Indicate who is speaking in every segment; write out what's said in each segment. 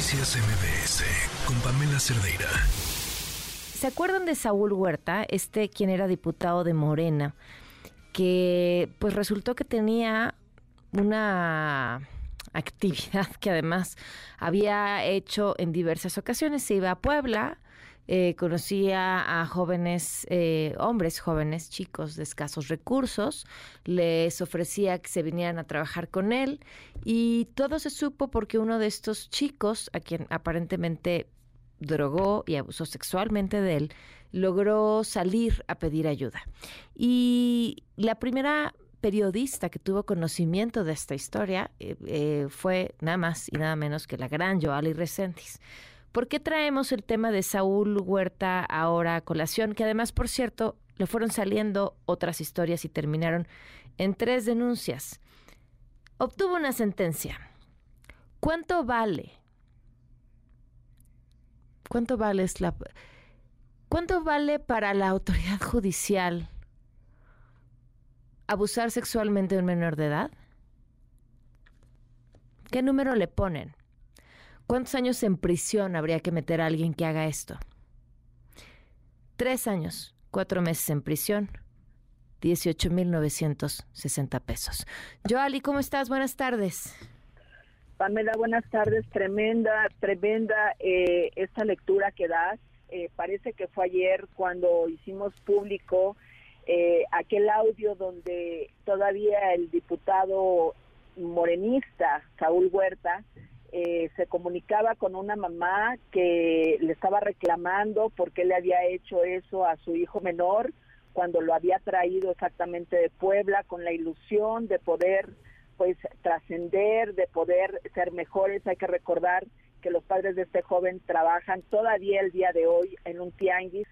Speaker 1: Noticias MBS con Pamela Cerdeira.
Speaker 2: ¿Se acuerdan de Saúl Huerta, este quien era diputado de Morena, que pues resultó que tenía una actividad que además había hecho en diversas ocasiones. Se iba a Puebla, eh, conocía a jóvenes, eh, hombres jóvenes, chicos de escasos recursos, les ofrecía que se vinieran a trabajar con él y todo se supo porque uno de estos chicos, a quien aparentemente drogó y abusó sexualmente de él, logró salir a pedir ayuda. Y la primera periodista que tuvo conocimiento de esta historia eh, eh, fue nada más y nada menos que la gran Joali Resentis. ¿Por qué traemos el tema de Saúl Huerta ahora a colación? Que además, por cierto, le fueron saliendo otras historias y terminaron en tres denuncias. Obtuvo una sentencia. ¿Cuánto vale? ¿Cuánto vale ¿Cuánto vale para la autoridad judicial abusar sexualmente de un menor de edad? ¿Qué número le ponen? ¿Cuántos años en prisión habría que meter a alguien que haga esto? Tres años, cuatro meses en prisión, 18.960 pesos. Joali, ¿cómo estás? Buenas tardes.
Speaker 3: Pamela, buenas tardes. Tremenda, tremenda eh, esta lectura que das. Eh, parece que fue ayer cuando hicimos público eh, aquel audio donde todavía el diputado morenista, Saúl Huerta, eh, se comunicaba con una mamá que le estaba reclamando porque le había hecho eso a su hijo menor cuando lo había traído exactamente de Puebla con la ilusión de poder pues trascender, de poder ser mejores. Hay que recordar que los padres de este joven trabajan todavía el día de hoy en un tianguis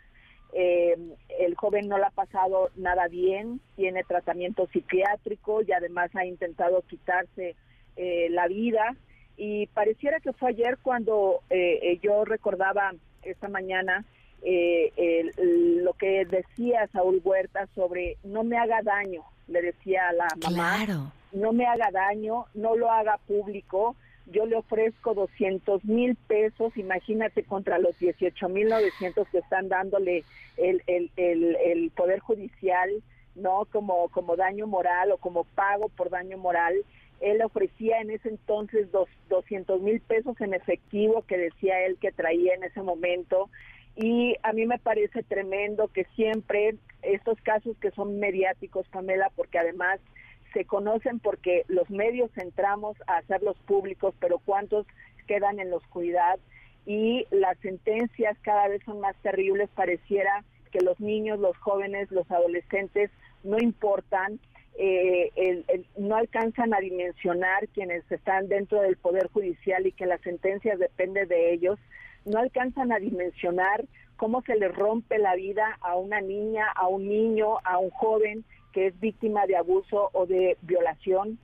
Speaker 3: eh, el joven no le ha pasado nada bien, tiene tratamiento psiquiátrico y además ha intentado quitarse eh, la vida. Y pareciera que fue ayer cuando eh, yo recordaba esta mañana lo que decía Saúl Huerta sobre no me haga daño, le decía a la mamá, no me haga daño, no lo haga público, yo le ofrezco 200 mil pesos, imagínate contra los 18 mil 900 que están dándole el, el, el, Poder Judicial, ¿no? Como, como daño moral o como pago por daño moral. Él ofrecía en ese entonces dos, 200 mil pesos en efectivo que decía él que traía en ese momento. Y a mí me parece tremendo que siempre estos casos que son mediáticos, Pamela, porque además se conocen porque los medios entramos a hacerlos públicos, pero cuántos quedan en la oscuridad y las sentencias cada vez son más terribles. Pareciera que los niños, los jóvenes, los adolescentes no importan, eh, no alcanzan a dimensionar quienes están dentro del Poder Judicial y que las sentencias dependen de ellos, no alcanzan a dimensionar cómo se les rompe la vida a una niña, a un niño, a un joven que es víctima de abuso o de violación,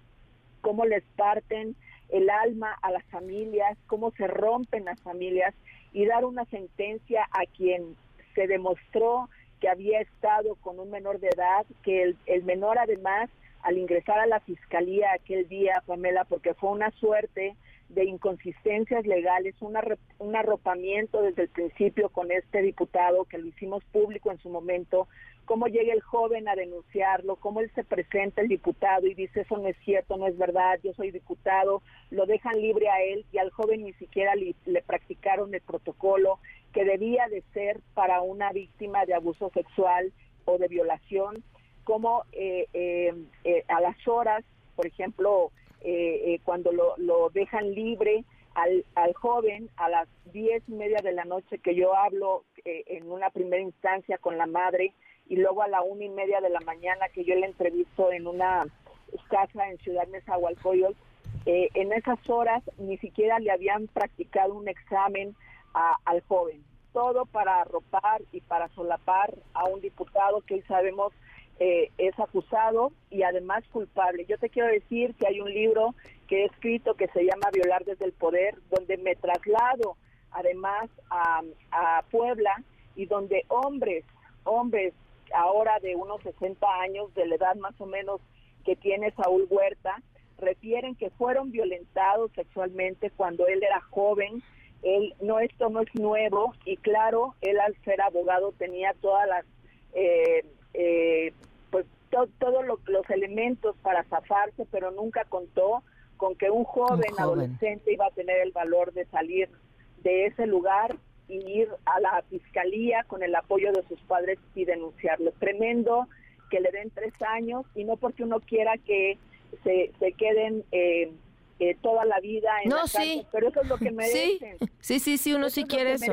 Speaker 3: cómo les parten el alma a las familias, cómo se rompen las familias y dar una sentencia a quien se demostró que había estado con un menor de edad, que el, el menor además al ingresar a la fiscalía aquel día, Pamela, porque fue una suerte de inconsistencias legales, un arropamiento desde el principio con este diputado que lo hicimos público en su momento, cómo llega el joven a denunciarlo, cómo él se presenta el diputado y dice eso no es cierto, no es verdad, yo soy diputado, lo dejan libre a él y al joven ni siquiera le, practicaron el protocolo que debía de ser para una víctima de abuso sexual o de violación, como eh, eh, eh, a las horas, por ejemplo, cuando lo, dejan libre, al, al, joven a las diez y media de la noche que yo hablo en una primera instancia con la madre y luego a la una y media de la mañana que yo le entrevisto en una casa en Ciudad Nezahualcóyotl, eh, en esas horas ni siquiera le habían practicado un examen al joven. Todo para arropar y para solapar a un diputado que hoy sabemos eh, es acusado y además culpable. Yo te quiero decir que hay un libro que he escrito que se llama Violar desde el Poder, donde me traslado además a, a Puebla y donde hombres, hombres ahora de unos 60 años, de la edad más o menos que tiene Saúl Huerta, refieren que fueron violentados sexualmente cuando él era joven. Él, no, esto no es nuevo y claro, él al ser abogado tenía todas las, eh, eh, pues todos los elementos para zafarse, pero nunca contó con que un joven, adolescente iba a tener el valor de salir de ese lugar y ir a la fiscalía con el apoyo de sus padres y denunciarlo. Tremendo que le den tres años y no porque uno quiera que se, se queden eh, eh, toda la vida en
Speaker 2: no,
Speaker 3: la
Speaker 2: sí.
Speaker 3: pero eso es lo que merecen.
Speaker 2: Sí, sí, sí, uno sí quiere eso.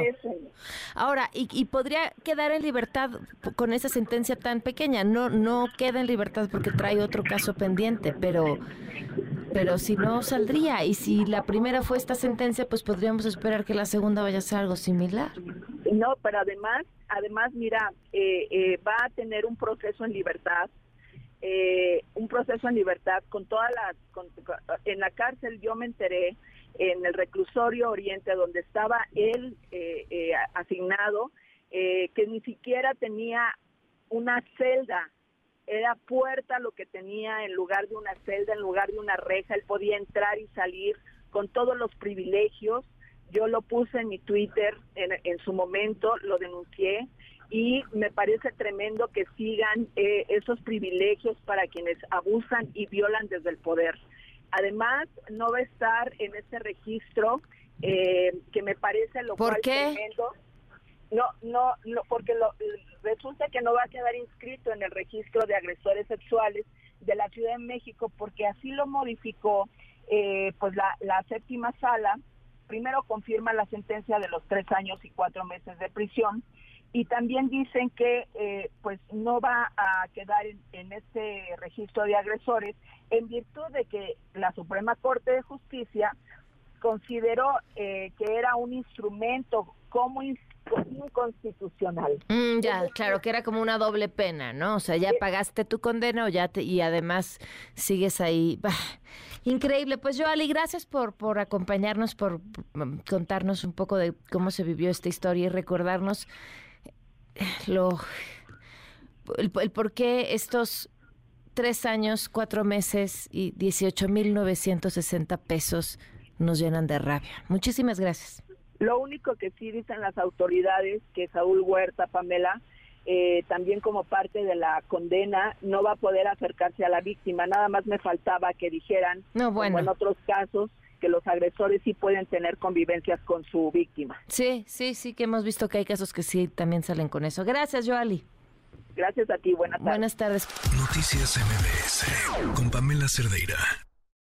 Speaker 2: Ahora, y, y, podría quedar en libertad con esa sentencia tan pequeña. No, no queda en libertad porque trae otro caso pendiente, pero, pero si no saldría. Y si la primera fue esta sentencia, pues podríamos esperar que la segunda vaya a ser algo similar.
Speaker 3: No, pero además, además, mira, eh, eh, va a tener un proceso en libertad eh, un proceso en libertad con todas las en la cárcel yo me enteré en el reclusorio Oriente donde estaba él eh, eh, asignado que ni siquiera tenía una celda. Era puerta lo que tenía en lugar de una celda en lugar de una reja. Él podía entrar y salir con todos los privilegios. Yo lo puse en mi Twitter en, en su momento lo denuncié y me parece tremendo que sigan eh, esos privilegios para quienes abusan y violan desde el poder. Además, no va a estar en ese registro eh, que me parece lo
Speaker 2: ¿Por
Speaker 3: cual
Speaker 2: qué?
Speaker 3: tremendo. No, no, no, porque lo, resulta que no va a quedar inscrito en el registro de agresores sexuales de la Ciudad de México porque así lo modificó eh, pues la, la séptima sala. Primero confirma la sentencia de los tres años y cuatro meses de prisión y también dicen que eh, pues no va a quedar en, este registro de agresores en virtud de que la Suprema Corte de Justicia consideró eh, que era un instrumento como inconstitucional.
Speaker 2: Mm, ya, claro, que era como una doble pena, ¿no? O sea, ya pagaste tu condena o ya te, y además sigues ahí. increíble. Pues yo, Ali, gracias por, por acompañarnos, por contarnos un poco de cómo se vivió esta historia y recordarnos lo el, por qué estos tres años, cuatro meses y 18.960 pesos nos llenan de rabia. Muchísimas gracias.
Speaker 3: Lo único que sí dicen las autoridades, que Saúl Huerta, Pamela, eh, también como parte de la condena, no va a poder acercarse a la víctima. Nada más me faltaba que dijeran,
Speaker 2: no, bueno.
Speaker 3: como en otros casos, que los agresores sí pueden tener convivencias con su víctima.
Speaker 2: Sí, sí, sí, que hemos visto que hay casos que sí también salen con eso. Gracias, Joali.
Speaker 3: Gracias a ti, buenas tardes.
Speaker 2: Buenas tardes.
Speaker 1: Noticias MBS con Pamela Cerdeira.